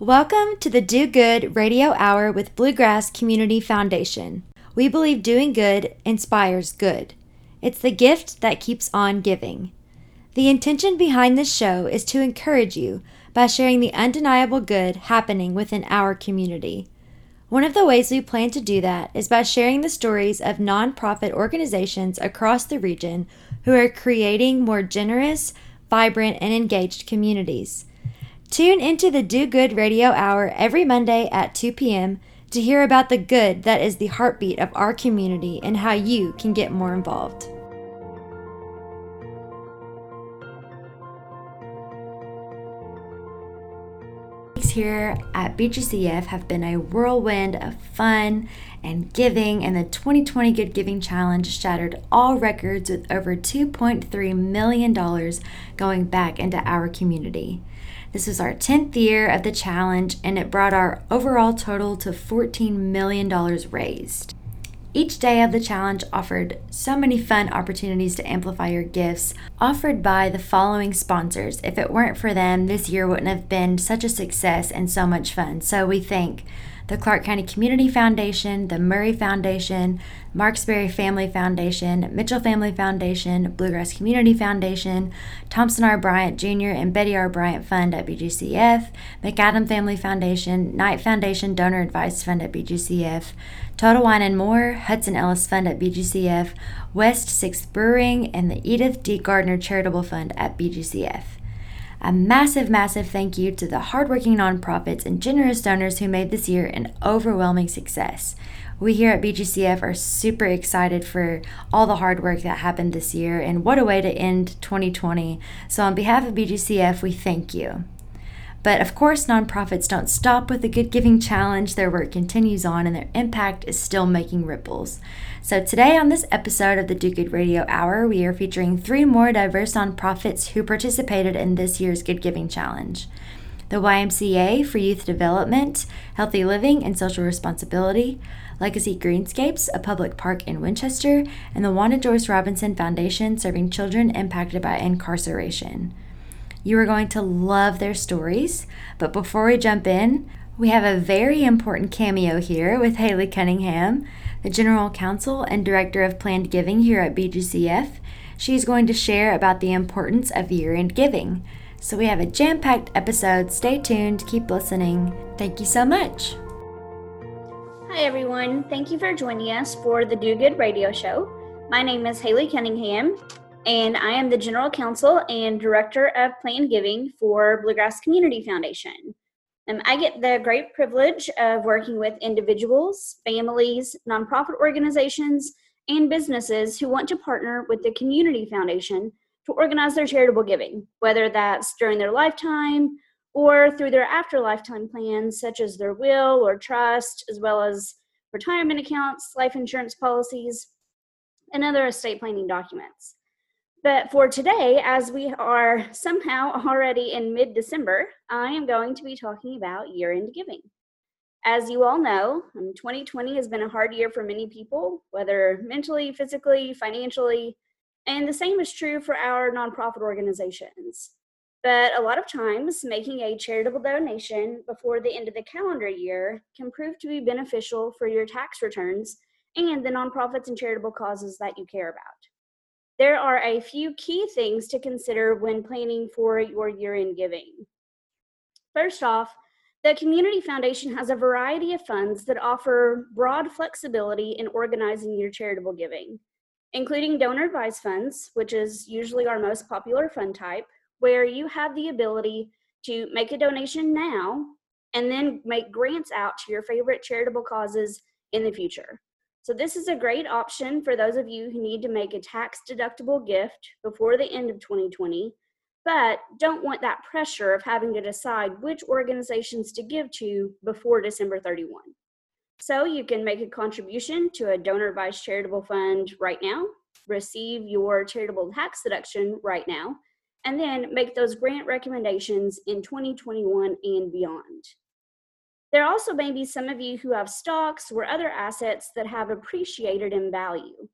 Welcome to the Do Good Radio Hour with Bluegrass Community Foundation. We believe doing good inspires good. It's the gift that keeps on giving. The intention behind this show is to encourage you by sharing the undeniable good happening within our community. One of the ways we plan to do that is by sharing the stories of nonprofit organizations across the region who are creating more generous, vibrant, and engaged communities. Tune into the Do Good Radio Hour every Monday at 2 p.m. to hear about the good that is the heartbeat of our community and how you can get more involved. Here at BGCF have been a whirlwind of fun and giving, and the 2020 Good Giving Challenge shattered all records with over $2.3 million going back into our community. This was our 10th year of the challenge, and it brought our overall total to $14 million raised. Each day of the challenge offered so many fun opportunities to amplify your gifts, offered by the following sponsors. If it weren't for them, this year wouldn't have been such a success and so much fun. So we thank the Clark County Community Foundation, the Murray Foundation, Marksberry Family Foundation, Mitchell Family Foundation, Bluegrass Community Foundation, Thompson R. Bryant Jr. and Betty R. Bryant Fund at BGCF, McAdam Family Foundation, Knight Foundation Donor Advice Fund at BGCF, Total Wine and More, Hudson Ellis Fund at BGCF, West Sixth Brewing, and the Edith D. Gardner Charitable Fund at BGCF. A massive, massive thank you to the hardworking nonprofits and generous donors who made this year an overwhelming success. We here at BGCF are super excited for all the hard work that happened this year, and what a way to end 2020. So, on behalf of BGCF, we thank you. But of course, nonprofits don't stop with the Good Giving Challenge. Their work continues on and their impact is still making ripples. So, today on this episode of the Do Good Radio Hour, we are featuring three more diverse nonprofits who participated in this year's Good Giving Challenge the YMCA for Youth Development, Healthy Living, and Social Responsibility, Legacy Greenscapes, a public park in Winchester, and the Wanda Joyce Robinson Foundation serving children impacted by incarceration. You are going to love their stories. But before we jump in, we have a very important cameo here with Haley Cunningham, the General Counsel and Director of Planned Giving here at BGCF. She's going to share about the importance of year end giving. So we have a jam packed episode. Stay tuned, keep listening. Thank you so much. Hi, everyone. Thank you for joining us for the Do Good Radio Show. My name is Haley Cunningham, and I am the General Counsel and Director of Planned Giving for Bluegrass Community Foundation. Um, I get the great privilege of working with individuals, families, nonprofit organizations, and businesses who want to partner with the Community Foundation to organize their charitable giving, whether that's during their lifetime or through their after lifetime plans, such as their will or trust, as well as retirement accounts, life insurance policies, and other estate planning documents. But for today, as we are somehow already in mid December, I am going to be talking about year end giving. As you all know, 2020 um, has been a hard year for many people, whether mentally, physically, financially, and the same is true for our nonprofit organizations. But a lot of times, making a charitable donation before the end of the calendar year can prove to be beneficial for your tax returns and the nonprofits and charitable causes that you care about. There are a few key things to consider when planning for your year end giving. First off, the Community Foundation has a variety of funds that offer broad flexibility in organizing your charitable giving, including donor advised funds, which is usually our most popular fund type, where you have the ability to make a donation now and then make grants out to your favorite charitable causes in the future. So, this is a great option for those of you who need to make a tax deductible gift before the end of 2020, but don't want that pressure of having to decide which organizations to give to before December 31. So, you can make a contribution to a donor advised charitable fund right now, receive your charitable tax deduction right now, and then make those grant recommendations in 2021 and beyond. There also may be some of you who have stocks or other assets that have appreciated in value.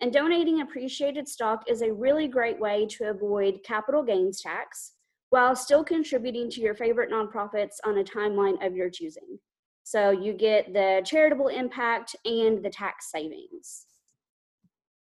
And donating appreciated stock is a really great way to avoid capital gains tax while still contributing to your favorite nonprofits on a timeline of your choosing. So you get the charitable impact and the tax savings.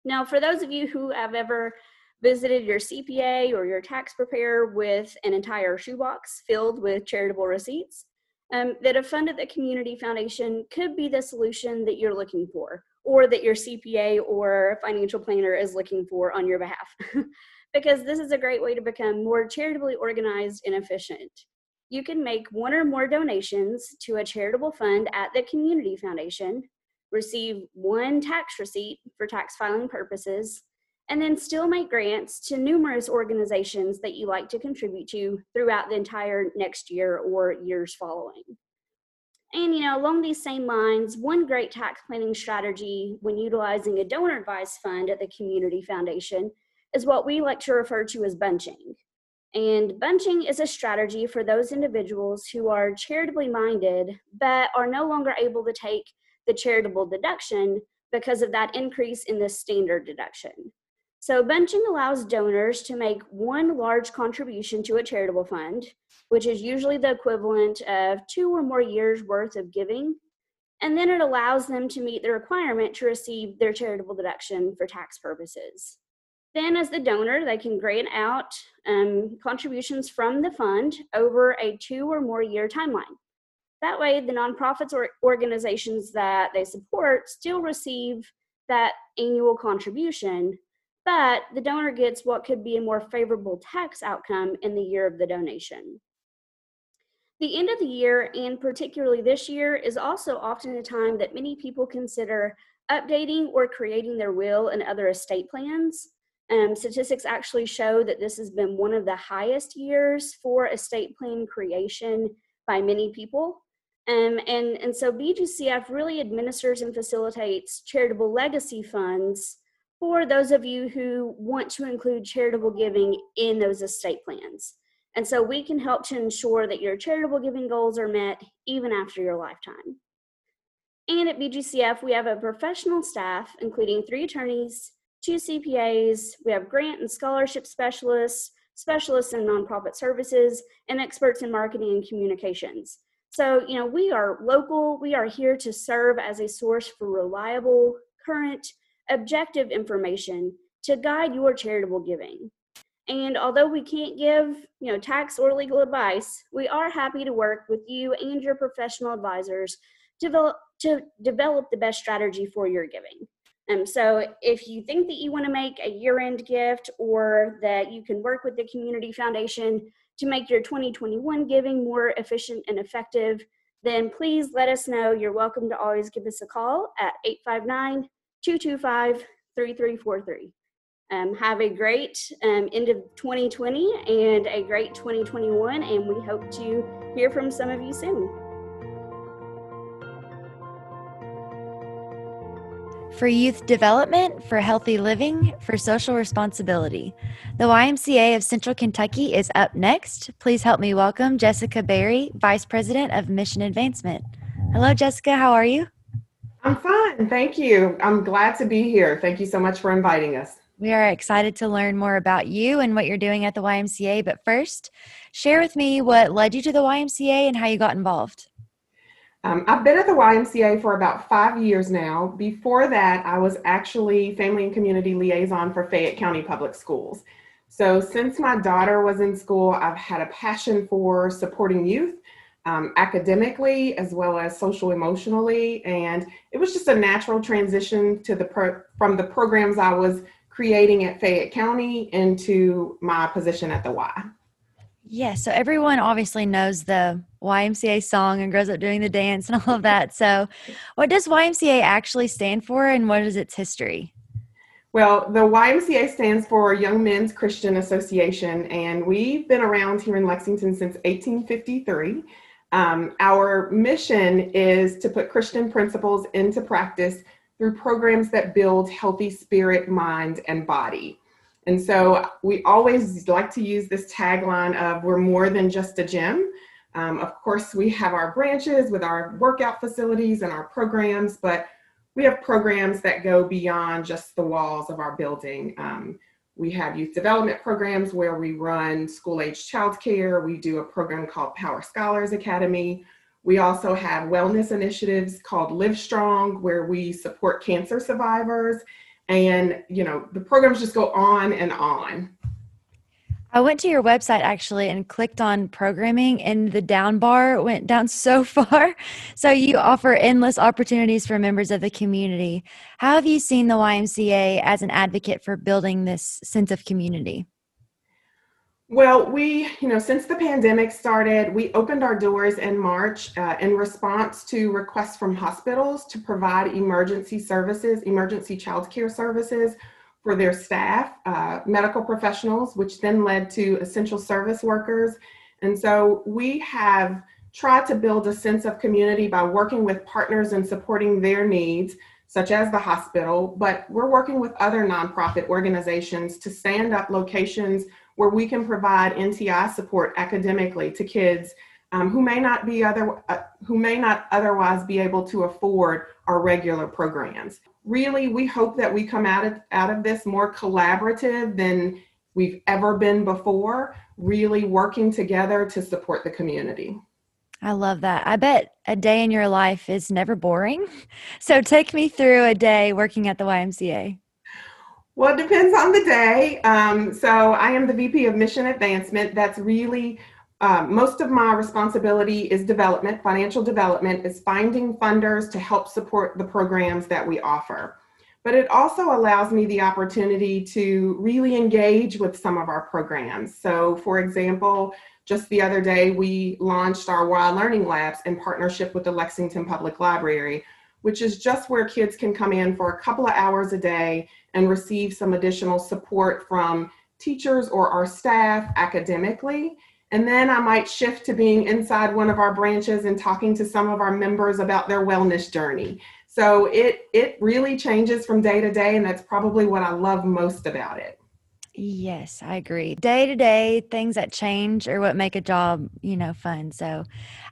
Now, for those of you who have ever visited your CPA or your tax preparer with an entire shoebox filled with charitable receipts, um, that a fund at the community foundation could be the solution that you're looking for or that your CPA or financial planner is looking for on your behalf. because this is a great way to become more charitably organized and efficient. You can make one or more donations to a charitable fund at the community foundation, receive one tax receipt for tax filing purposes, and then still make grants to numerous organizations that you like to contribute to throughout the entire next year or years following. And, you know, along these same lines, one great tax planning strategy when utilizing a donor advised fund at the Community Foundation is what we like to refer to as bunching. And bunching is a strategy for those individuals who are charitably minded but are no longer able to take the charitable deduction because of that increase in the standard deduction. So, bunching allows donors to make one large contribution to a charitable fund, which is usually the equivalent of two or more years' worth of giving. And then it allows them to meet the requirement to receive their charitable deduction for tax purposes. Then, as the donor, they can grant out um, contributions from the fund over a two or more year timeline. That way, the nonprofits or organizations that they support still receive that annual contribution but the donor gets what could be a more favorable tax outcome in the year of the donation. The end of the year, and particularly this year, is also often a time that many people consider updating or creating their will and other estate plans. Um, statistics actually show that this has been one of the highest years for estate plan creation by many people. Um, and, and so BGCF really administers and facilitates charitable legacy funds for those of you who want to include charitable giving in those estate plans. And so we can help to ensure that your charitable giving goals are met even after your lifetime. And at BGCF, we have a professional staff, including three attorneys, two CPAs, we have grant and scholarship specialists, specialists in nonprofit services, and experts in marketing and communications. So, you know, we are local, we are here to serve as a source for reliable, current, objective information to guide your charitable giving. And although we can't give, you know, tax or legal advice, we are happy to work with you and your professional advisors to develop, to develop the best strategy for your giving. Um, so if you think that you want to make a year-end gift or that you can work with the community foundation to make your 2021 giving more efficient and effective, then please let us know. You're welcome to always give us a call at 859 225 3343. Um, have a great um, end of 2020 and a great 2021, and we hope to hear from some of you soon. For youth development, for healthy living, for social responsibility. The YMCA of Central Kentucky is up next. Please help me welcome Jessica Berry, Vice President of Mission Advancement. Hello, Jessica. How are you? I'm fine. Thank you. I'm glad to be here. Thank you so much for inviting us. We are excited to learn more about you and what you're doing at the YMCA. But first, share with me what led you to the YMCA and how you got involved. Um, I've been at the YMCA for about five years now. Before that, I was actually family and community liaison for Fayette County Public Schools. So, since my daughter was in school, I've had a passion for supporting youth um, academically as well as social emotionally. And it was just a natural transition to the pro- from the programs i was creating at fayette county into my position at the y. Yeah so everyone obviously knows the ymca song and grows up doing the dance and all of that. So what does ymca actually stand for and what is its history? Well, the YMCA stands for Young Men's Christian Association, and we've been around here in Lexington since 1853. Um, our mission is to put Christian principles into practice through programs that build healthy spirit, mind, and body. And so we always like to use this tagline of we're more than just a gym. Um, of course, we have our branches with our workout facilities and our programs, but we have programs that go beyond just the walls of our building. Um, We have youth development programs where we run school age childcare. We do a program called Power Scholars Academy. We also have wellness initiatives called Live Strong, where we support cancer survivors. And, you know, the programs just go on and on. I went to your website actually and clicked on programming, and the down bar went down so far. So, you offer endless opportunities for members of the community. How have you seen the YMCA as an advocate for building this sense of community? Well, we, you know, since the pandemic started, we opened our doors in March uh, in response to requests from hospitals to provide emergency services, emergency child care services for their staff, uh, medical professionals, which then led to essential service workers. And so we have tried to build a sense of community by working with partners and supporting their needs, such as the hospital, but we're working with other nonprofit organizations to stand up locations where we can provide NTI support academically to kids um, who may not be other uh, who may not otherwise be able to afford our regular programs. Really, we hope that we come out of out of this more collaborative than we've ever been before. Really working together to support the community. I love that. I bet a day in your life is never boring. So take me through a day working at the YMCA. Well, it depends on the day. Um, so I am the VP of Mission Advancement. That's really um, most of my responsibility is development, financial development, is finding funders to help support the programs that we offer. But it also allows me the opportunity to really engage with some of our programs. So, for example, just the other day, we launched our Y Learning Labs in partnership with the Lexington Public Library, which is just where kids can come in for a couple of hours a day and receive some additional support from teachers or our staff academically. And then I might shift to being inside one of our branches and talking to some of our members about their wellness journey. So it it really changes from day to day and that's probably what I love most about it. Yes, I agree. Day to day things that change are what make a job, you know, fun. So, as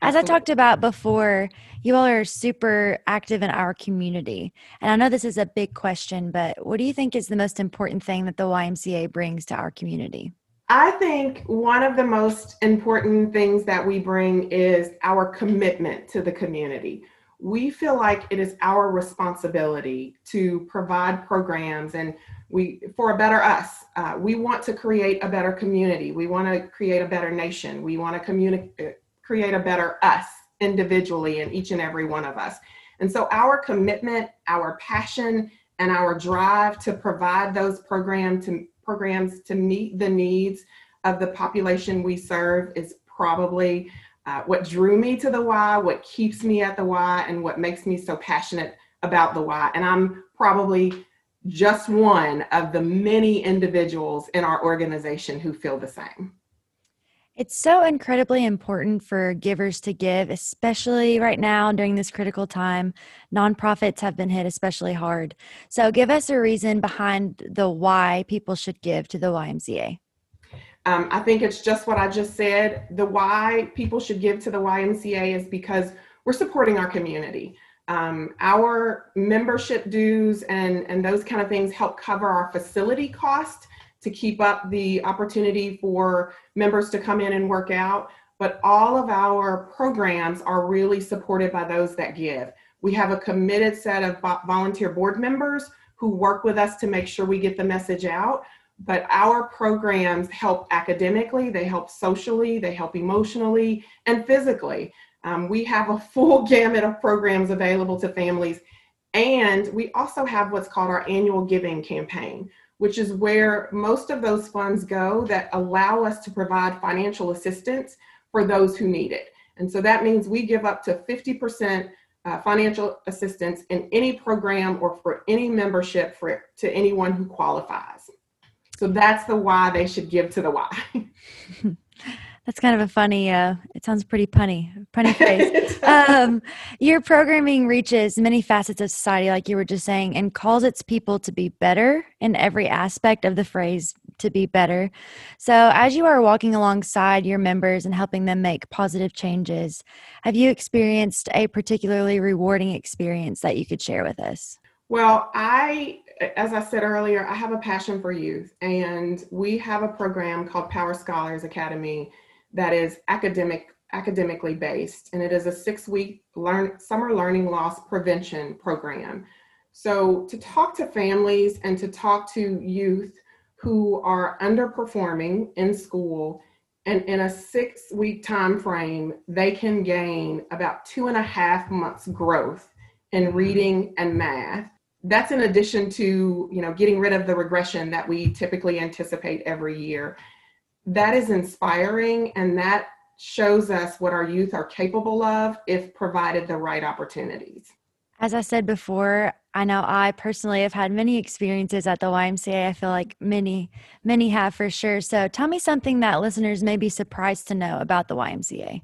Absolutely. I talked about before, you all are super active in our community. And I know this is a big question, but what do you think is the most important thing that the YMCA brings to our community? I think one of the most important things that we bring is our commitment to the community. We feel like it is our responsibility to provide programs and we for a better us. Uh, we want to create a better community. We want to create a better nation. We want to communicate uh, create a better us individually and each and every one of us. And so our commitment our passion and our drive to provide those programs to programs to meet the needs of the population we serve is probably uh, what drew me to the Y, what keeps me at the Y, and what makes me so passionate about the Y. And I'm probably just one of the many individuals in our organization who feel the same. It's so incredibly important for givers to give, especially right now during this critical time. Nonprofits have been hit especially hard. So, give us a reason behind the why people should give to the YMCA. Um, I think it's just what I just said. The why people should give to the YMCA is because we're supporting our community. Um, our membership dues and, and those kind of things help cover our facility cost to keep up the opportunity for members to come in and work out. But all of our programs are really supported by those that give. We have a committed set of volunteer board members who work with us to make sure we get the message out. But our programs help academically, they help socially, they help emotionally and physically. Um, we have a full gamut of programs available to families. And we also have what's called our annual giving campaign, which is where most of those funds go that allow us to provide financial assistance for those who need it. And so that means we give up to 50% uh, financial assistance in any program or for any membership for to anyone who qualifies. So that's the why they should give to the Y. That's kind of a funny. Uh, it sounds pretty punny, punny phrase. um, your programming reaches many facets of society, like you were just saying, and calls its people to be better in every aspect of the phrase "to be better." So, as you are walking alongside your members and helping them make positive changes, have you experienced a particularly rewarding experience that you could share with us? Well, I as I said earlier, I have a passion for youth, and we have a program called Power Scholars Academy that is academic academically based, and it is a six-week learn summer learning loss prevention program. So to talk to families and to talk to youth who are underperforming in school and in a six week time frame they can gain about two and a half months growth in mm-hmm. reading and math that's in addition to you know getting rid of the regression that we typically anticipate every year that is inspiring and that shows us what our youth are capable of if provided the right opportunities as I said before, I know I personally have had many experiences at the YMCA. I feel like many, many have for sure. So tell me something that listeners may be surprised to know about the YMCA.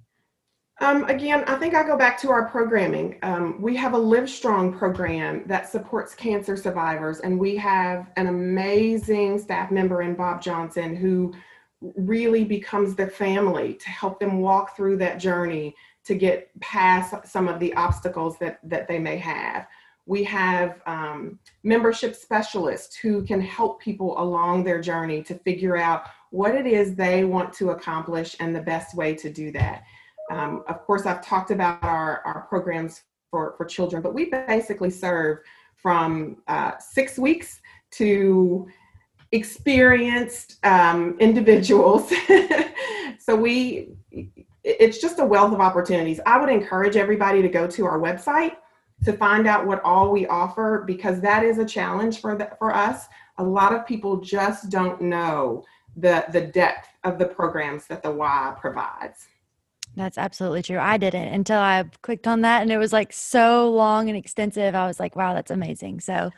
Um, again, I think I go back to our programming. Um, we have a Live Strong program that supports cancer survivors, and we have an amazing staff member in Bob Johnson who really becomes their family to help them walk through that journey to get past some of the obstacles that, that they may have. We have um, membership specialists who can help people along their journey to figure out what it is they want to accomplish and the best way to do that. Um, of course, I've talked about our, our programs for, for children, but we basically serve from uh, six weeks to experienced um, individuals. so we it's just a wealth of opportunities. I would encourage everybody to go to our website to find out what all we offer because that is a challenge for the, for us. A lot of people just don't know the the depth of the programs that the Y provides. That's absolutely true. I didn't until I clicked on that and it was like so long and extensive. I was like, wow, that's amazing. So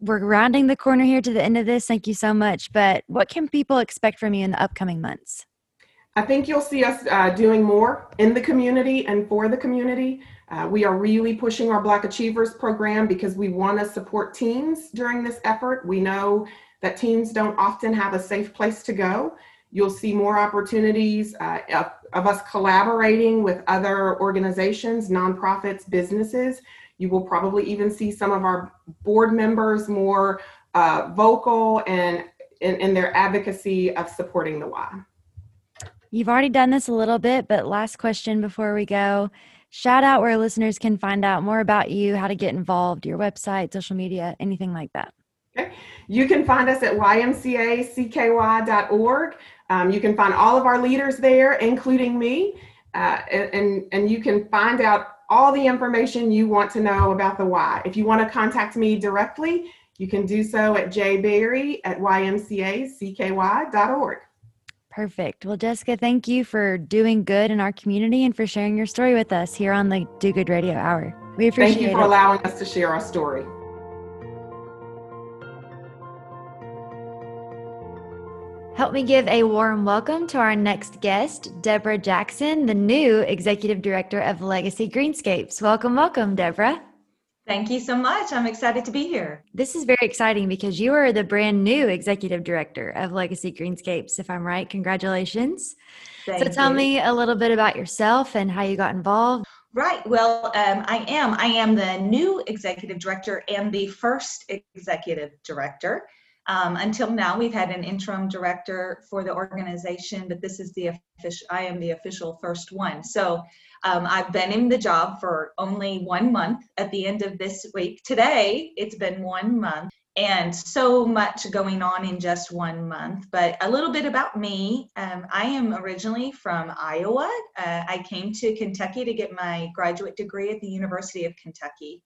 we're rounding the corner here to the end of this. Thank you so much. But what can people expect from you in the upcoming months? I think you'll see us uh, doing more in the community and for the community. Uh, we are really pushing our Black Achievers program because we want to support teens during this effort. We know that teens don't often have a safe place to go. You'll see more opportunities uh, of, of us collaborating with other organizations, nonprofits, businesses. You will probably even see some of our board members more uh, vocal and in, in their advocacy of supporting the Y. You've already done this a little bit, but last question before we go. Shout out where listeners can find out more about you, how to get involved, your website, social media, anything like that. Okay. You can find us at ymcacky.org. Um, you can find all of our leaders there, including me, uh, and, and you can find out all the information you want to know about the Y. If you want to contact me directly, you can do so at jberry at ymcacky.org. Perfect. Well, Jessica, thank you for doing good in our community and for sharing your story with us here on the Do Good Radio Hour. We appreciate it. Thank you for it. allowing us to share our story. Help me give a warm welcome to our next guest, Deborah Jackson, the new Executive Director of Legacy Greenscapes. Welcome, welcome, Deborah. Thank you so much. I'm excited to be here. This is very exciting because you are the brand new executive director of Legacy Greenscapes, if I'm right. Congratulations. Thank so, tell you. me a little bit about yourself and how you got involved. Right. Well, um, I am. I am the new executive director and the first executive director. Um, until now, we've had an interim director for the organization, but this is the official. I am the official first one. So um, I've been in the job for only one month at the end of this week. Today, it's been one month and so much going on in just one month. But a little bit about me um, I am originally from Iowa. Uh, I came to Kentucky to get my graduate degree at the University of Kentucky.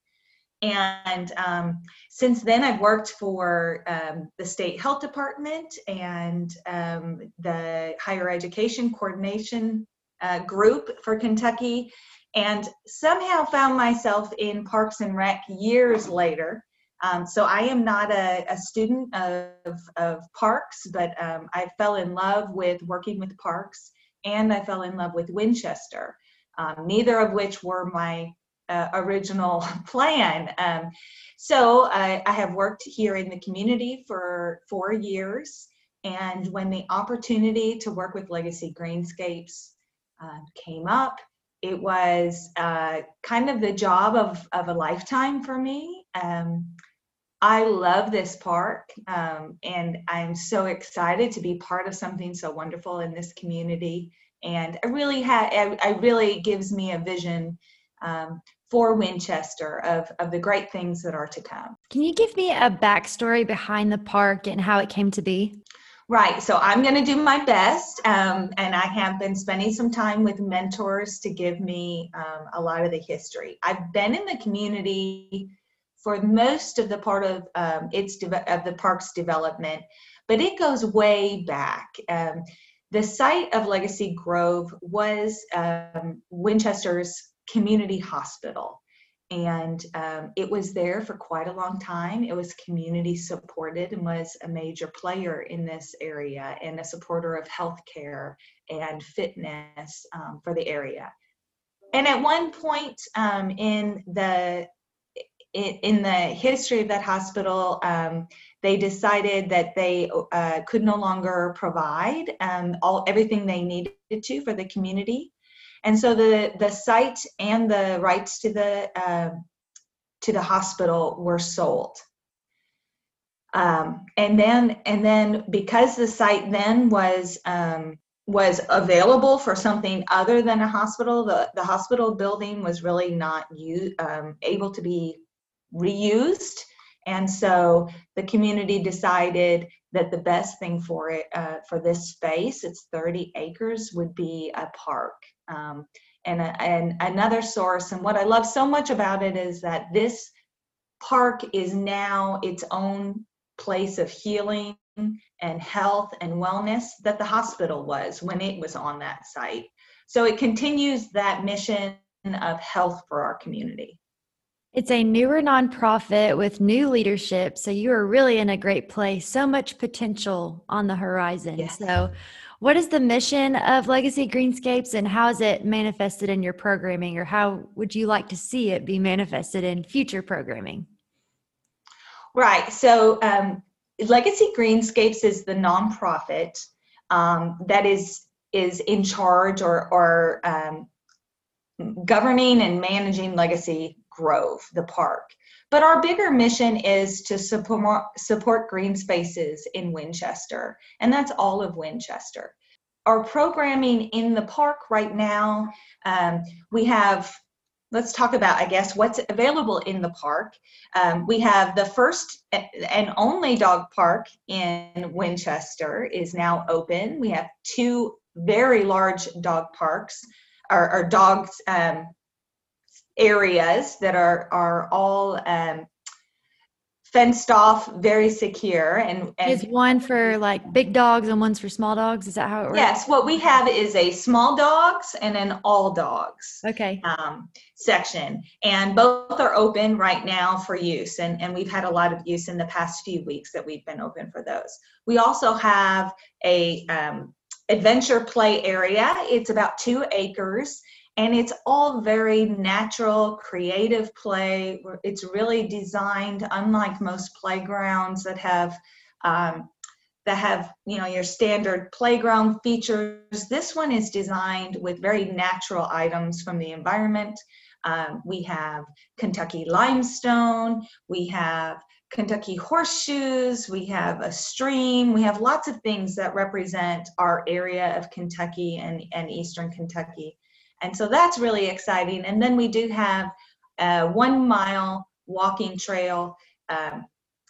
And um, since then, I've worked for um, the state health department and um, the higher education coordination uh, group for Kentucky, and somehow found myself in Parks and Rec years later. Um, so I am not a, a student of, of parks, but um, I fell in love with working with parks, and I fell in love with Winchester. Um, neither of which were my uh, original plan. Um, so I, I, have worked here in the community for four years. And when the opportunity to work with Legacy Greenscapes uh, came up. It was uh, kind of the job of, of a lifetime for me. Um, I love this park, um, and I'm so excited to be part of something so wonderful in this community. And I really had, I, really gives me a vision um, for Winchester of, of the great things that are to come. Can you give me a backstory behind the park and how it came to be? Right. So I'm going to do my best. Um, and I have been spending some time with mentors to give me um, a lot of the history. I've been in the community for most of the part of um, its de- of the park's development, but it goes way back. Um, the site of Legacy Grove was um, Winchester's community hospital. And um, it was there for quite a long time. It was community supported and was a major player in this area and a supporter of healthcare and fitness um, for the area. And at one point um, in the in the history of that hospital, um, they decided that they uh, could no longer provide um, all everything they needed to for the community, and so the the site and the rights to the uh, to the hospital were sold. Um, and then and then because the site then was um, was available for something other than a hospital, the the hospital building was really not u- um, able to be reused. And so the community decided that the best thing for it, uh, for this space, it's 30 acres, would be a park. Um, and, a, and another source, and what I love so much about it is that this park is now its own place of healing and health and wellness that the hospital was when it was on that site. So it continues that mission of health for our community. It's a newer nonprofit with new leadership. So you are really in a great place. So much potential on the horizon. Yes. So, what is the mission of Legacy Greenscapes and how is it manifested in your programming, or how would you like to see it be manifested in future programming? Right. So, um, Legacy Greenscapes is the nonprofit um, that is is in charge or or um, governing and managing Legacy Grove, the park. But our bigger mission is to support, support green spaces in Winchester, and that's all of Winchester. Our programming in the park right now, um, we have let's talk about, I guess, what's available in the park. Um, we have the first and only dog park in Winchester is now open. We have two very large dog parks, or, or dogs um, areas that are are all um, fenced off, very secure. And, and is one for like big dogs and one's for small dogs? Is that how it works? Yes. What we have is a small dogs and an all dogs. Okay. Um, section, and both are open right now for use, and and we've had a lot of use in the past few weeks that we've been open for those. We also have a um, adventure play area. It's about two acres and it's all very natural creative play. It's really designed unlike most playgrounds that have um, that have you know your standard playground features. This one is designed with very natural items from the environment. Um, we have kentucky limestone we have kentucky horseshoes we have a stream we have lots of things that represent our area of kentucky and, and eastern kentucky and so that's really exciting. And then we do have a one mile walking trail um,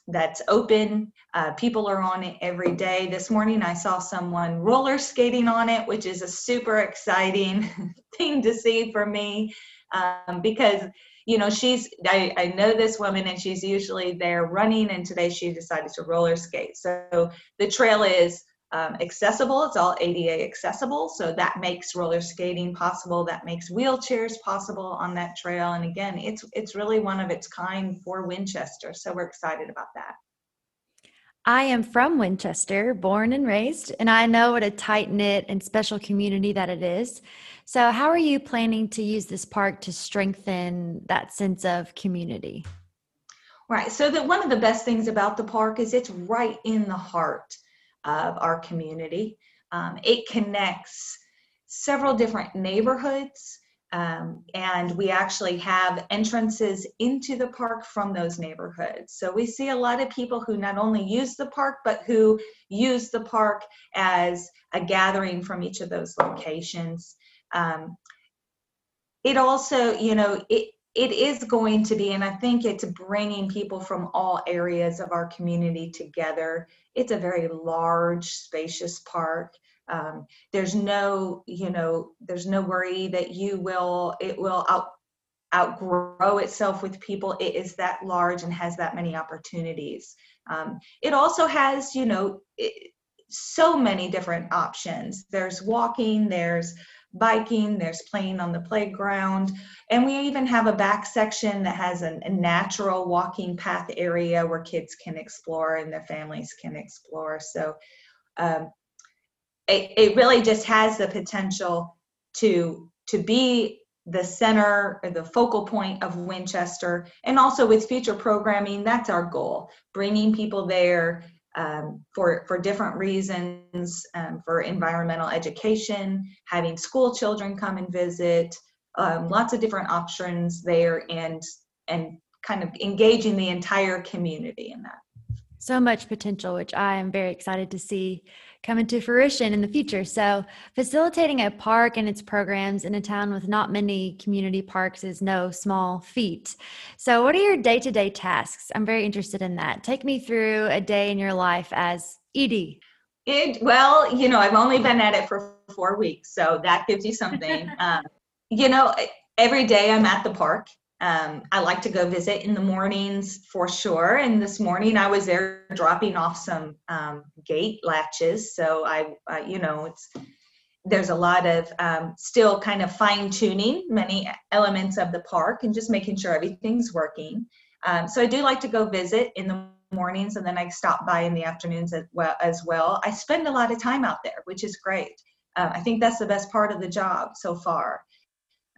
that's open. Uh, people are on it every day. This morning I saw someone roller skating on it, which is a super exciting thing to see for me um, because you know she's I, I know this woman and she's usually there running and today she decided to roller skate so the trail is um, accessible. It's all ADA accessible, so that makes roller skating possible. That makes wheelchairs possible on that trail. And again, it's it's really one of its kind for Winchester. So we're excited about that. I am from Winchester, born and raised, and I know what a tight knit and special community that it is. So, how are you planning to use this park to strengthen that sense of community? Right. So, that one of the best things about the park is it's right in the heart of our community. Um, it connects several different neighborhoods. Um, and we actually have entrances into the park from those neighborhoods. So we see a lot of people who not only use the park, but who use the park as a gathering from each of those locations. Um, it also, you know, it, it is going to be, and I think it's bringing people from all areas of our community together. It's a very large, spacious park. Um, there's no, you know, there's no worry that you will, it will out, outgrow itself with people. It is that large and has that many opportunities. Um, it also has, you know, it, so many different options. There's walking, there's biking, there's playing on the playground, and we even have a back section that has a, a natural walking path area where kids can explore and their families can explore. So um, it, it really just has the potential to to be the center or the focal point of Winchester. And also with future programming, that's our goal, bringing people there um, for, for different reasons, um, for environmental education, having school children come and visit, um, lots of different options there and, and kind of engaging the entire community in that. So much potential, which I am very excited to see coming into fruition in the future. So, facilitating a park and its programs in a town with not many community parks is no small feat. So, what are your day to day tasks? I'm very interested in that. Take me through a day in your life as ED. It, well, you know, I've only been at it for four weeks, so that gives you something. um, you know, every day I'm at the park um, I like to go visit in the mornings for sure. And this morning I was there dropping off some um, gate latches. So I, uh, you know, it's there's a lot of um, still kind of fine tuning many elements of the park and just making sure everything's working. Um, so I do like to go visit in the mornings and then I stop by in the afternoons as well. As well. I spend a lot of time out there, which is great. Uh, I think that's the best part of the job so far.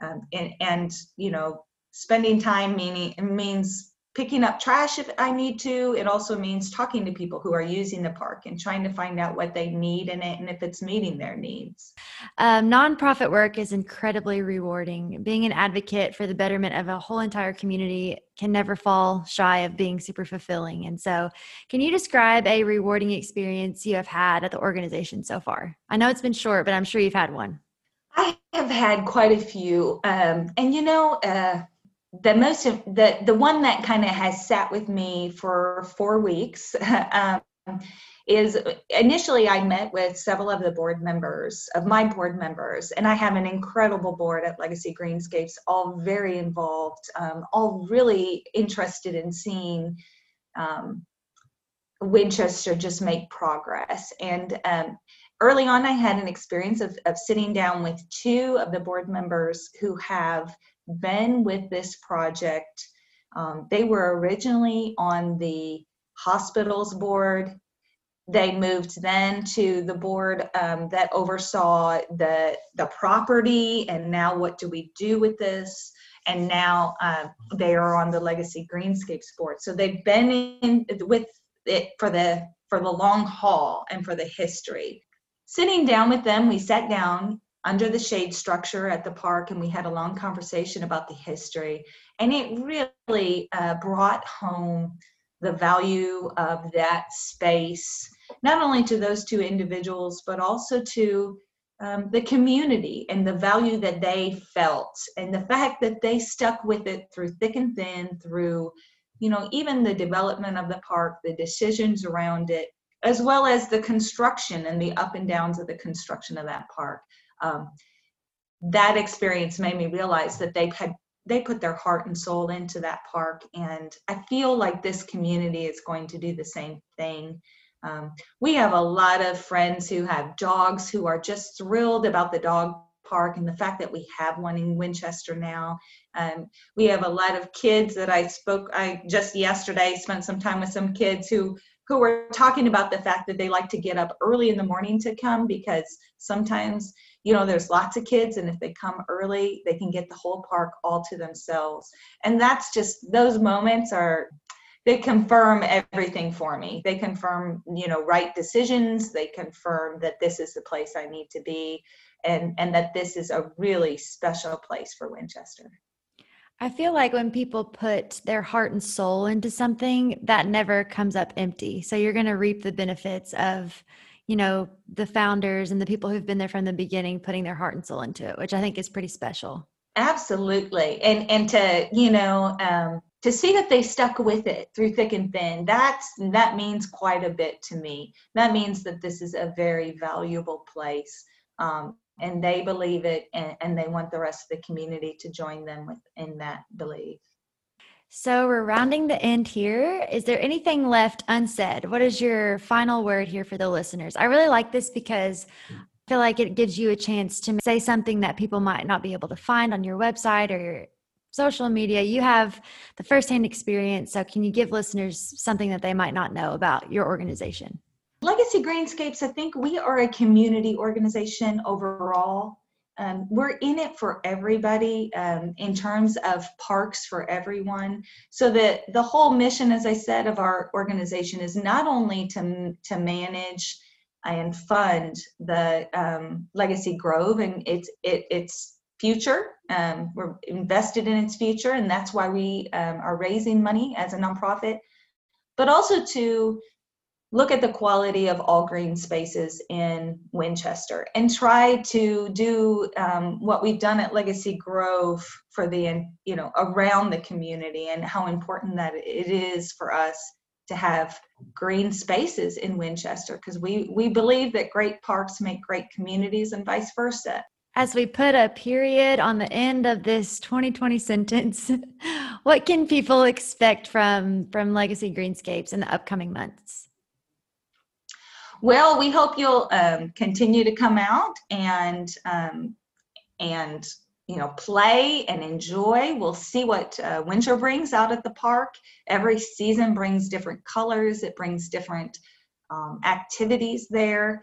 Um, and, and you know spending time meaning means picking up trash if I need to. It also means talking to people who are using the park and trying to find out what they need in it and if it's meeting their needs. Um, nonprofit work is incredibly rewarding. Being an advocate for the betterment of a whole entire community can never fall shy of being super fulfilling. And so, can you describe a rewarding experience you have had at the organization so far? I know it's been short, but I'm sure you've had one. I have had quite a few. Um, and you know, uh, the most of the the one that kind of has sat with me for four weeks um, is initially I met with several of the board members of my board members, and I have an incredible board at Legacy Greenscapes, all very involved, um, all really interested in seeing um, Winchester just make progress. And um, early on, I had an experience of, of sitting down with two of the board members who have been with this project. Um, they were originally on the hospitals board. They moved then to the board um, that oversaw the the property, and now what do we do with this? And now uh, they are on the Legacy Greenscapes board. So they've been in with it for the for the long haul and for the history. Sitting down with them, we sat down under the shade structure at the park and we had a long conversation about the history. And it really uh, brought home the value of that space not only to those two individuals but also to um, the community and the value that they felt and the fact that they stuck with it through thick and thin through you know even the development of the park the decisions around it as well as the construction and the up and downs of the construction of that park um, that experience made me realize that they had they put their heart and soul into that park and i feel like this community is going to do the same thing. Um, we have a lot of friends who have dogs who are just thrilled about the dog park and the fact that we have one in winchester now. Um, we have a lot of kids that i spoke i just yesterday spent some time with some kids who who were talking about the fact that they like to get up early in the morning to come because sometimes you know there's lots of kids and if they come early they can get the whole park all to themselves and that's just those moments are they confirm everything for me they confirm you know right decisions they confirm that this is the place i need to be and and that this is a really special place for Winchester. I feel like when people put their heart and soul into something, that never comes up empty. So you're going to reap the benefits of, you know, the founders and the people who've been there from the beginning putting their heart and soul into it, which I think is pretty special. Absolutely. And and to, you know, um, to see that they stuck with it through thick and thin, that's that means quite a bit to me. That means that this is a very valuable place. Um, and they believe it and, and they want the rest of the community to join them with, in that belief. So we're rounding the end here. Is there anything left unsaid? What is your final word here for the listeners? I really like this because I feel like it gives you a chance to say something that people might not be able to find on your website or your social media. You have the firsthand experience. So can you give listeners something that they might not know about your organization? Legacy Greenscapes, I think we are a community organization overall. Um, we're in it for everybody um, in terms of parks for everyone. So that the whole mission, as I said, of our organization is not only to to manage and fund the um, Legacy Grove and its it, its future. Um, we're invested in its future, and that's why we um, are raising money as a nonprofit. But also to look at the quality of all green spaces in Winchester and try to do um, what we've done at Legacy Grove for the, you know, around the community and how important that it is for us to have green spaces in Winchester because we, we believe that great parks make great communities and vice versa. As we put a period on the end of this 2020 sentence, what can people expect from from Legacy Greenscapes in the upcoming months? Well, we hope you'll um, continue to come out and um, and you know play and enjoy. We'll see what uh, winter brings out at the park. Every season brings different colors. It brings different um, activities there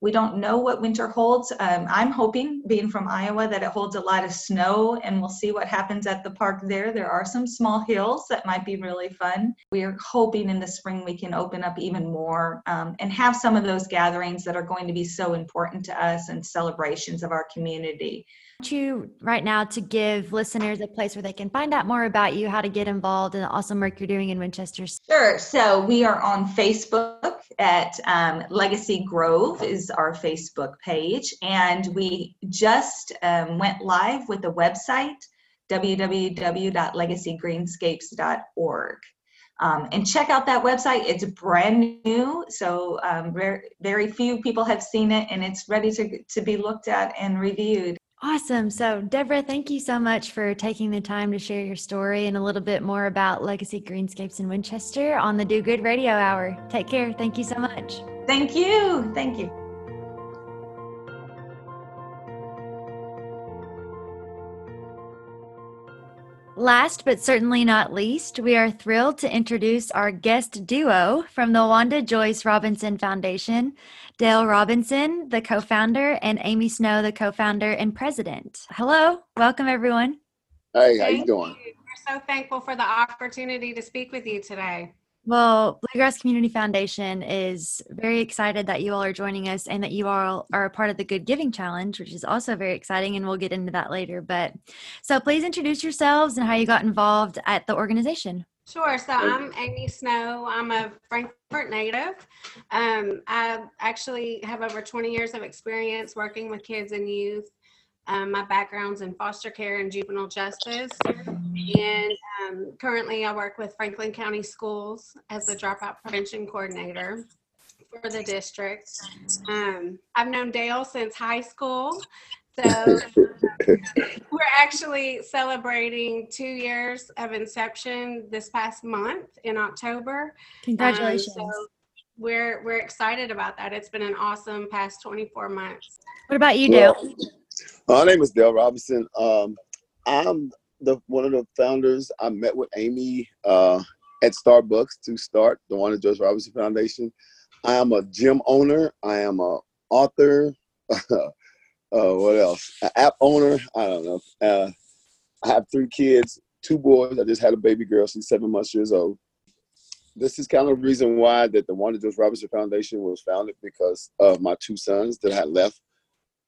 we don't know what winter holds. Um, I'm hoping, being from Iowa, that it holds a lot of snow and we'll see what happens at the park there. There are some small hills that might be really fun. We are hoping in the spring we can open up even more um, and have some of those gatherings that are going to be so important to us and celebrations of our community you right now to give listeners a place where they can find out more about you, how to get involved in the awesome work you're doing in Winchester? Sure. So we are on Facebook at um, Legacy Grove is our Facebook page, and we just um, went live with the website www.legacygreenscapes.org. Um, and check out that website. It's brand new, so um, very, very few people have seen it, and it's ready to, to be looked at and reviewed. Awesome. So, Deborah, thank you so much for taking the time to share your story and a little bit more about Legacy Greenscapes in Winchester on the Do Good Radio Hour. Take care. Thank you so much. Thank you. Thank you. Last but certainly not least, we are thrilled to introduce our guest duo from the Wanda Joyce Robinson Foundation, Dale Robinson, the co founder, and Amy Snow, the co founder and president. Hello, welcome everyone. Hey, how you doing? You. We're so thankful for the opportunity to speak with you today. Well, Bluegrass Community Foundation is very excited that you all are joining us and that you all are a part of the Good Giving Challenge, which is also very exciting, and we'll get into that later. But so please introduce yourselves and how you got involved at the organization. Sure. So I'm Amy Snow. I'm a Frankfort native. Um, I actually have over 20 years of experience working with kids and youth um, my background's in foster care and juvenile justice. And um, currently, I work with Franklin County Schools as the dropout prevention coordinator for the district. Um, I've known Dale since high school. So we're actually celebrating two years of inception this past month in October. Congratulations. Um, so we're we're excited about that. It's been an awesome past 24 months. What about you, Dale? Well, my name is Dale Robinson. Um, I'm the one of the founders. I met with Amy uh, at Starbucks to start the Wanda Joyce Robinson Foundation. I am a gym owner. I am a author. uh, what else? An app owner. I don't know. Uh, I have three kids, two boys. I just had a baby girl. She's seven months years old. This is kind of the reason why that the Wanda Joyce Robinson Foundation was founded because of my two sons that had left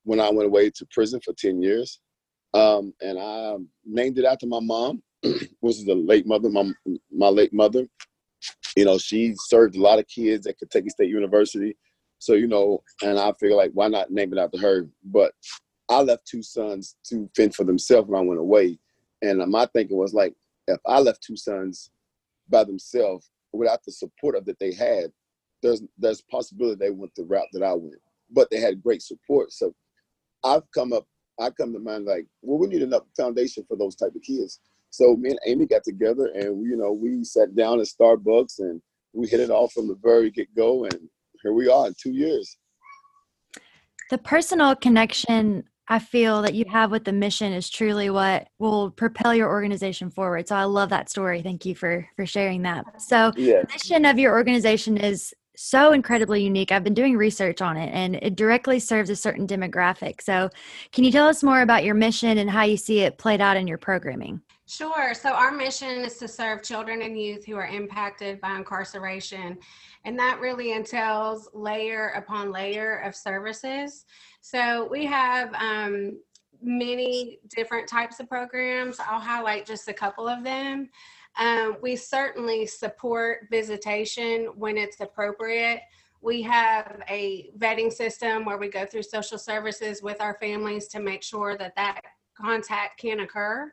when I went away to prison for 10 years. Um, and I named it after my mom, which is the late mother, my, my late mother. You know, she served a lot of kids at Kentucky State University. So, you know, and I feel like why not name it after her? But I left two sons to fend for themselves when I went away. And my thinking was like, if I left two sons by themselves without the support of that they had, there's there's possibility they went the route that I went. But they had great support. So I've come up, I come to mind like, well, we need enough foundation for those type of kids. So me and Amy got together and you know, we sat down at Starbucks and we hit it off from the very get go and here we are in two years. The personal connection I feel that you have with the mission is truly what will propel your organization forward. So I love that story. Thank you for for sharing that. So yes. the mission of your organization is so incredibly unique. I've been doing research on it and it directly serves a certain demographic. So can you tell us more about your mission and how you see it played out in your programming? Sure. So, our mission is to serve children and youth who are impacted by incarceration. And that really entails layer upon layer of services. So, we have um, many different types of programs. I'll highlight just a couple of them. Um, we certainly support visitation when it's appropriate. We have a vetting system where we go through social services with our families to make sure that that contact can occur.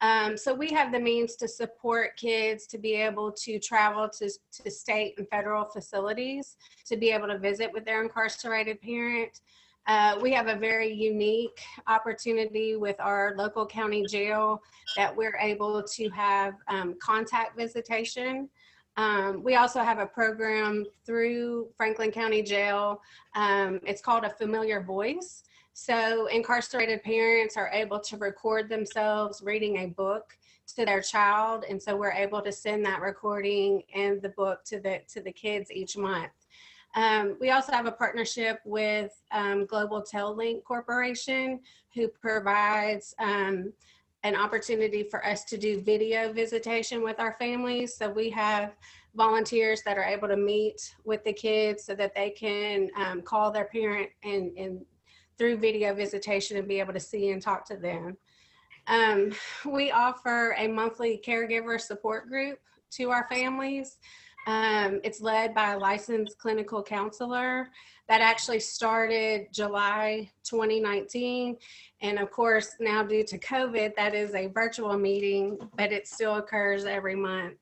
Um, so we have the means to support kids to be able to travel to, to state and federal facilities to be able to visit with their incarcerated parent. Uh, we have a very unique opportunity with our local county jail that we're able to have um, contact visitation. Um, we also have a program through Franklin County Jail. Um, it's called A Familiar Voice. So incarcerated parents are able to record themselves reading a book to their child, and so we're able to send that recording and the book to the to the kids each month. Um, we also have a partnership with um, Global Tel-Link Corporation, who provides um, an opportunity for us to do video visitation with our families. So we have volunteers that are able to meet with the kids so that they can um, call their parent and, and through video visitation and be able to see and talk to them. Um, we offer a monthly caregiver support group to our families. Um, it's led by a licensed clinical counselor that actually started July 2019. And of course, now due to COVID, that is a virtual meeting, but it still occurs every month.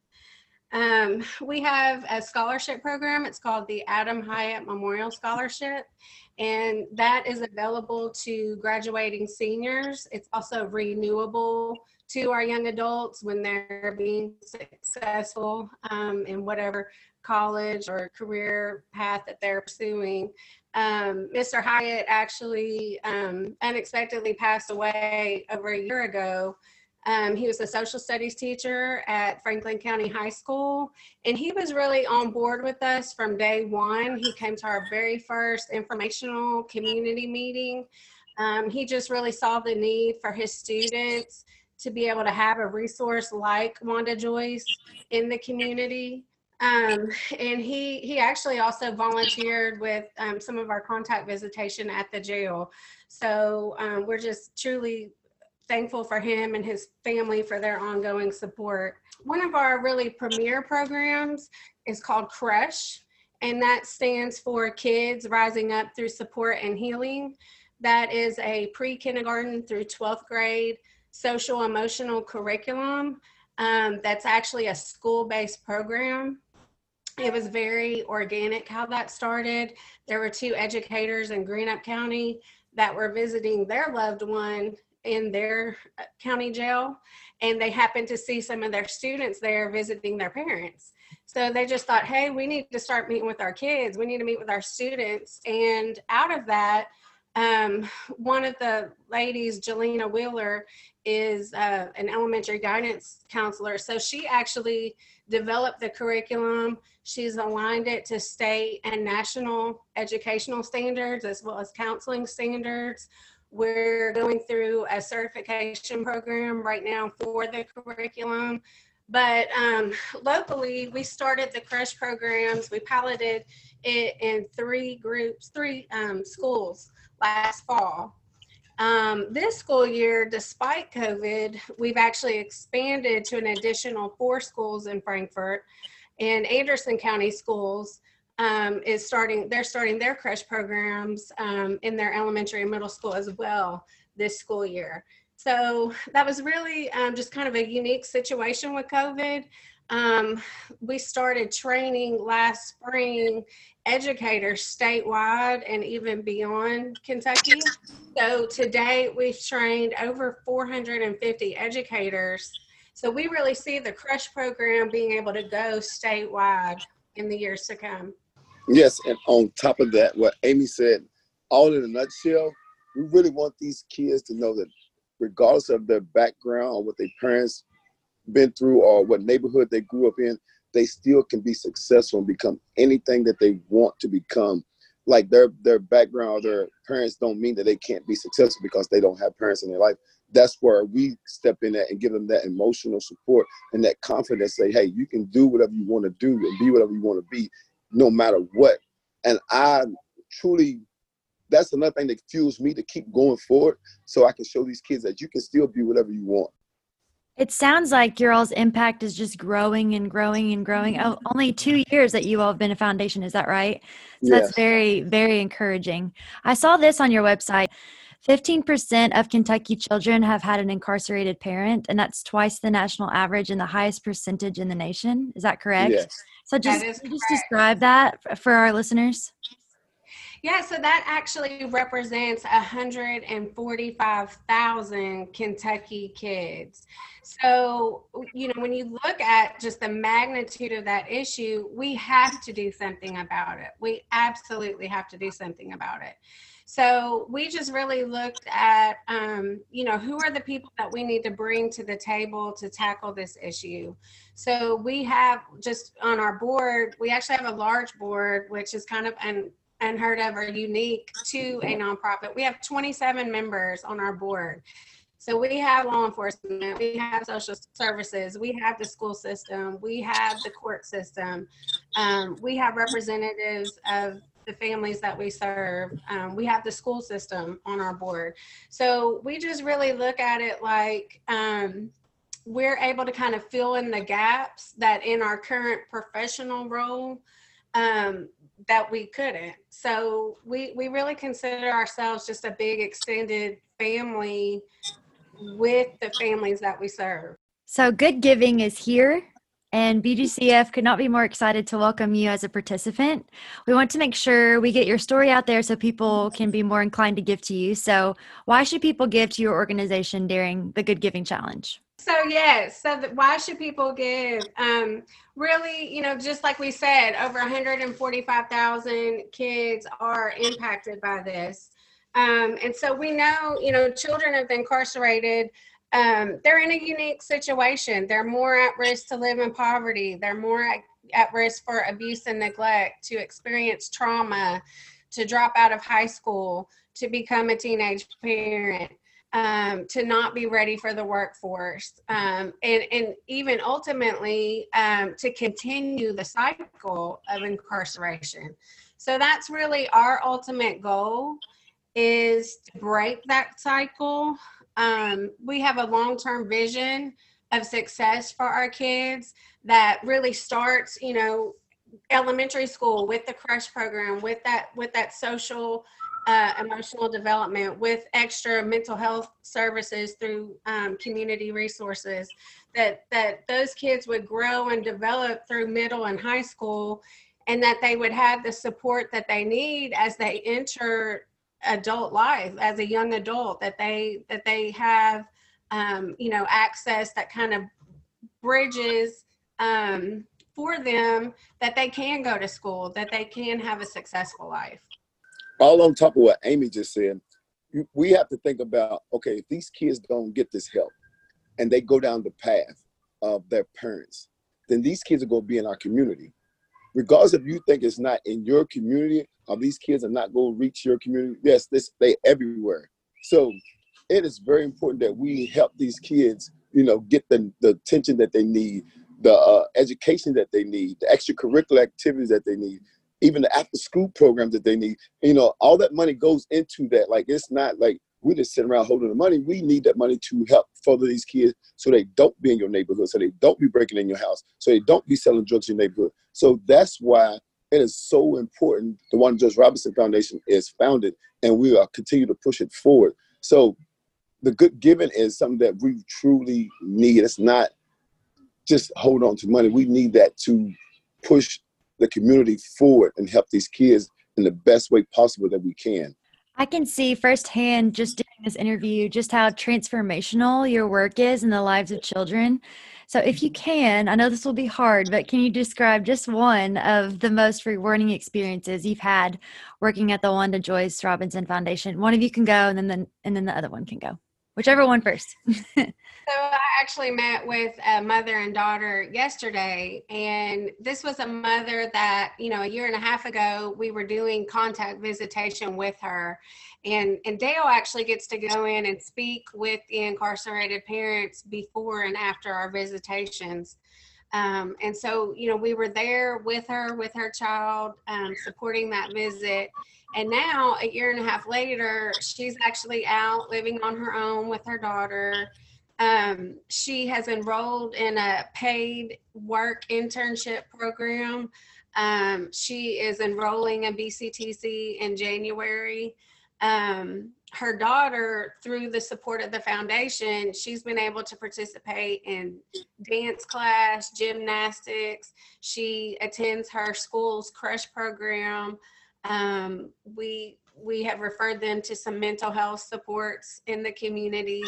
Um, we have a scholarship program. It's called the Adam Hyatt Memorial Scholarship, and that is available to graduating seniors. It's also renewable to our young adults when they're being successful um, in whatever college or career path that they're pursuing. Um, Mr. Hyatt actually um, unexpectedly passed away over a year ago. Um, he was a social studies teacher at Franklin County High School, and he was really on board with us from day one. He came to our very first informational community meeting. Um, he just really saw the need for his students to be able to have a resource like Wanda Joyce in the community. Um, and he he actually also volunteered with um, some of our contact visitation at the jail. So um, we're just truly thankful for him and his family for their ongoing support. One of our really premier programs is called Crush, and that stands for Kids Rising Up Through Support and Healing. That is a pre kindergarten through 12th grade social emotional curriculum um, that's actually a school based program. It was very organic how that started. There were two educators in Greenup County that were visiting their loved one in their uh, county jail and they happened to see some of their students there visiting their parents so they just thought hey we need to start meeting with our kids we need to meet with our students and out of that um, one of the ladies jelena wheeler is uh, an elementary guidance counselor so she actually developed the curriculum she's aligned it to state and national educational standards as well as counseling standards we're going through a certification program right now for the curriculum. But um, locally, we started the crush programs. We piloted it in three groups, three um, schools last fall. Um, this school year, despite COVID, we've actually expanded to an additional four schools in Frankfort, and Anderson County Schools um, is starting. They're starting their crush programs um, in their elementary and middle school as well this school year. So that was really um, just kind of a unique situation with COVID. Um, we started training last spring educators statewide and even beyond Kentucky. So today we've trained over 450 educators. So we really see the CRUSH program being able to go statewide in the years to come. Yes, and on top of that, what Amy said, all in a nutshell, we really want these kids to know that regardless of their background or what their parents been through or what neighborhood they grew up in, they still can be successful and become anything that they want to become. Like their their background or their parents don't mean that they can't be successful because they don't have parents in their life. That's where we step in that and give them that emotional support and that confidence. Say, hey, you can do whatever you want to do and be whatever you want to be, no matter what. And I truly that's another thing that fuels me to keep going forward so I can show these kids that you can still be whatever you want. It sounds like your all's impact is just growing and growing and growing. Mm-hmm. Oh, only two years that you all have been a foundation, is that right? So yes. that's very, very encouraging. I saw this on your website. 15% of Kentucky children have had an incarcerated parent, and that's twice the national average and the highest percentage in the nation. Is that correct? Yes. So just, just describe that for our listeners. Yeah, so that actually represents 145,000 Kentucky kids. So, you know, when you look at just the magnitude of that issue, we have to do something about it. We absolutely have to do something about it. So we just really looked at, um, you know, who are the people that we need to bring to the table to tackle this issue. So we have just on our board, we actually have a large board, which is kind of an unheard of or unique to a nonprofit. We have 27 members on our board. So we have law enforcement, we have social services, we have the school system, we have the court system, um, we have representatives of the families that we serve, um, we have the school system on our board. So we just really look at it like um, we're able to kind of fill in the gaps that in our current professional role um, that we couldn't. So we we really consider ourselves just a big extended family with the families that we serve. So good giving is here. And BGCF could not be more excited to welcome you as a participant. We want to make sure we get your story out there so people can be more inclined to give to you. So, why should people give to your organization during the Good Giving Challenge? So yes, so why should people give? Um, really, you know, just like we said, over 145,000 kids are impacted by this, um, and so we know, you know, children of the incarcerated. Um, they're in a unique situation. They're more at risk to live in poverty. They're more at, at risk for abuse and neglect, to experience trauma, to drop out of high school, to become a teenage parent um, to not be ready for the workforce, um, and, and even ultimately um, to continue the cycle of incarceration. So that's really our ultimate goal is to break that cycle. Um, we have a long-term vision of success for our kids that really starts, you know, elementary school with the crush program, with that with that social uh, emotional development with extra mental health services through um, community resources that that those kids would grow and develop through middle and high school and that they would have the support that they need as they enter adult life as a young adult that they that they have um, you know access that kind of bridges um, for them that they can go to school that they can have a successful life all on top of what Amy just said, we have to think about okay, if these kids don't get this help and they go down the path of their parents, then these kids are going to be in our community. Regardless if you think it's not in your community or these kids are not going to reach your community, yes, this they everywhere. So it is very important that we help these kids, you know, get the, the attention that they need, the uh, education that they need, the extracurricular activities that they need, even the after school program that they need. You know, all that money goes into that. Like it's not like we just sitting around holding the money. We need that money to help further these kids so they don't be in your neighborhood, so they don't be breaking in your house, so they don't be selling drugs in your neighborhood. So that's why it is so important. The Wanda Joyce Robinson Foundation is founded, and we are continue to push it forward. So the good giving is something that we truly need. It's not just hold on to money. We need that to push the community forward and help these kids in the best way possible that we can. I can see firsthand just doing this interview just how transformational your work is in the lives of children. So, if you can, I know this will be hard, but can you describe just one of the most rewarding experiences you've had working at the Wanda Joyce Robinson Foundation? One of you can go, and then the, and then the other one can go. Whichever one first. so I actually met with a mother and daughter yesterday, and this was a mother that you know a year and a half ago we were doing contact visitation with her, and and Dale actually gets to go in and speak with the incarcerated parents before and after our visitations. Um, and so, you know, we were there with her, with her child, um, supporting that visit. And now, a year and a half later, she's actually out living on her own with her daughter. Um, she has enrolled in a paid work internship program. Um, she is enrolling in BCTC in January. Um, her daughter, through the support of the foundation, she's been able to participate in dance class, gymnastics. She attends her school's crush program. Um, we we have referred them to some mental health supports in the community.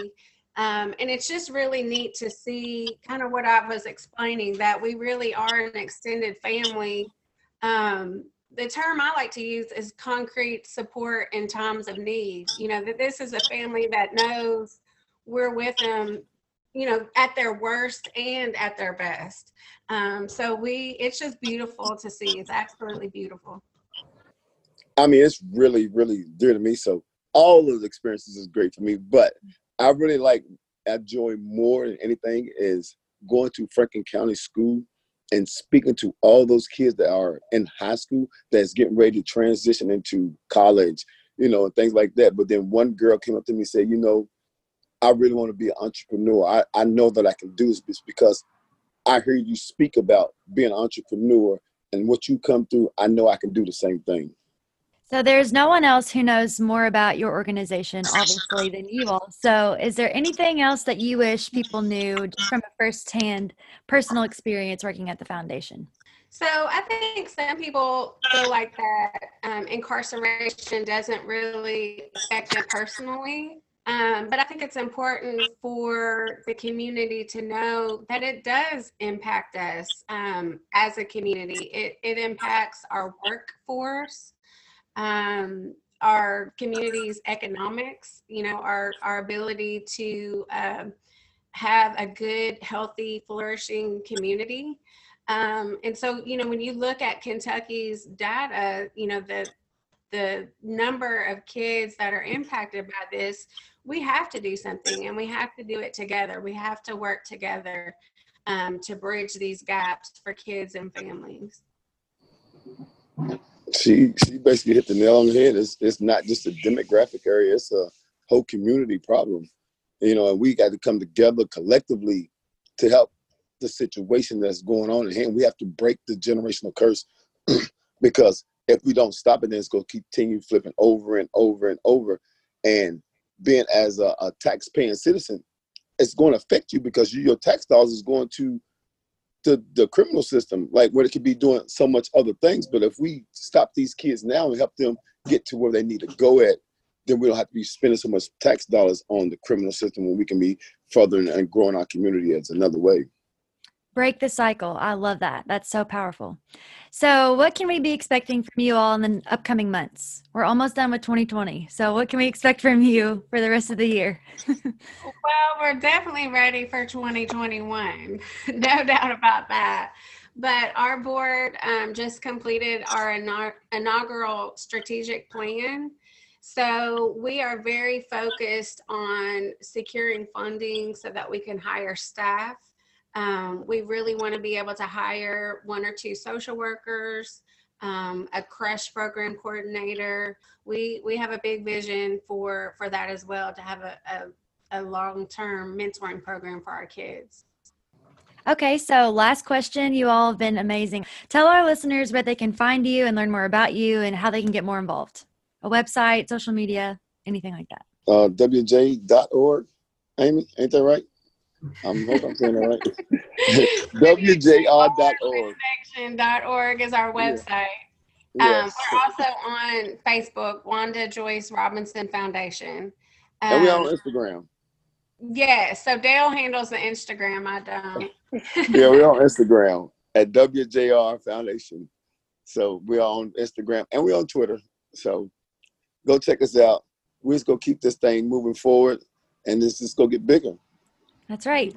Um, and it's just really neat to see kind of what I was explaining that we really are an extended family. Um, the term I like to use is concrete support in times of need. You know, that this is a family that knows we're with them, you know, at their worst and at their best. Um, so we, it's just beautiful to see. It's absolutely beautiful. I mean, it's really, really dear to me. So all the experiences is great for me. But I really like, enjoy more than anything is going to Franklin County School and speaking to all those kids that are in high school that's getting ready to transition into college, you know, and things like that. But then one girl came up to me and said, you know, I really want to be an entrepreneur. I, I know that I can do this because I hear you speak about being an entrepreneur and what you come through. I know I can do the same thing. So there's no one else who knows more about your organization, obviously, than you all. So is there anything else that you wish people knew just from a firsthand personal experience working at the foundation? So I think some people feel like that um, incarceration doesn't really affect them personally. Um, but I think it's important for the community to know that it does impact us um, as a community. It, it impacts our workforce um, our community's economics, you know, our, our ability to um, have a good, healthy, flourishing community. Um, and so, you know, when you look at Kentucky's data, you know, the the number of kids that are impacted by this, we have to do something and we have to do it together. We have to work together um, to bridge these gaps for kids and families she she basically hit the nail on the head. It's it's not just a demographic area; it's a whole community problem. You know, and we got to come together collectively to help the situation that's going on at hand. We have to break the generational curse because if we don't stop it, then it's going to continue flipping over and over and over. And being as a, a tax-paying citizen, it's going to affect you because you, your tax dollars is going to the, the criminal system, like where it could be doing so much other things. But if we stop these kids now and help them get to where they need to go at, then we don't have to be spending so much tax dollars on the criminal system when we can be furthering and growing our community as another way. Break the cycle. I love that. That's so powerful. So, what can we be expecting from you all in the upcoming months? We're almost done with 2020. So, what can we expect from you for the rest of the year? well, we're definitely ready for 2021. no doubt about that. But our board um, just completed our inaugural strategic plan. So, we are very focused on securing funding so that we can hire staff um, we really want to be able to hire one or two social workers, um, a crush program coordinator. We we have a big vision for for that as well to have a, a, a long term mentoring program for our kids. Okay, so last question. You all have been amazing. Tell our listeners where they can find you and learn more about you and how they can get more involved. A website, social media, anything like that. Uh, WJ.org. Amy, ain't that right? I'm hope I'm saying that right. WJR.org. Org is our website. Um, Yes. we're also on Facebook, Wanda Joyce Robinson Foundation. and we're on Um, Instagram. yeah, so Dale handles the Instagram. I don't. Yeah, we're on Instagram at WJR Foundation. So we're on Instagram and we're on Twitter. So go check us out. We're just gonna keep this thing moving forward and this just go get bigger. That's right.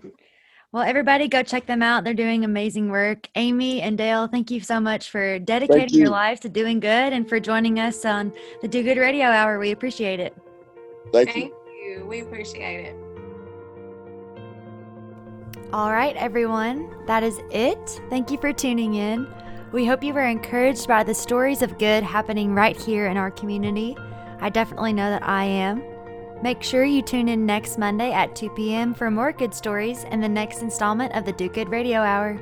Well, everybody go check them out. They're doing amazing work. Amy and Dale, thank you so much for dedicating your lives to doing good and for joining us on the Do Good Radio Hour. We appreciate it. Thank you. Thank you. We appreciate it. All right, everyone, that is it. Thank you for tuning in. We hope you were encouraged by the stories of good happening right here in our community. I definitely know that I am. Make sure you tune in next Monday at 2 p.m. for more good stories and the next installment of the Do Good Radio Hour.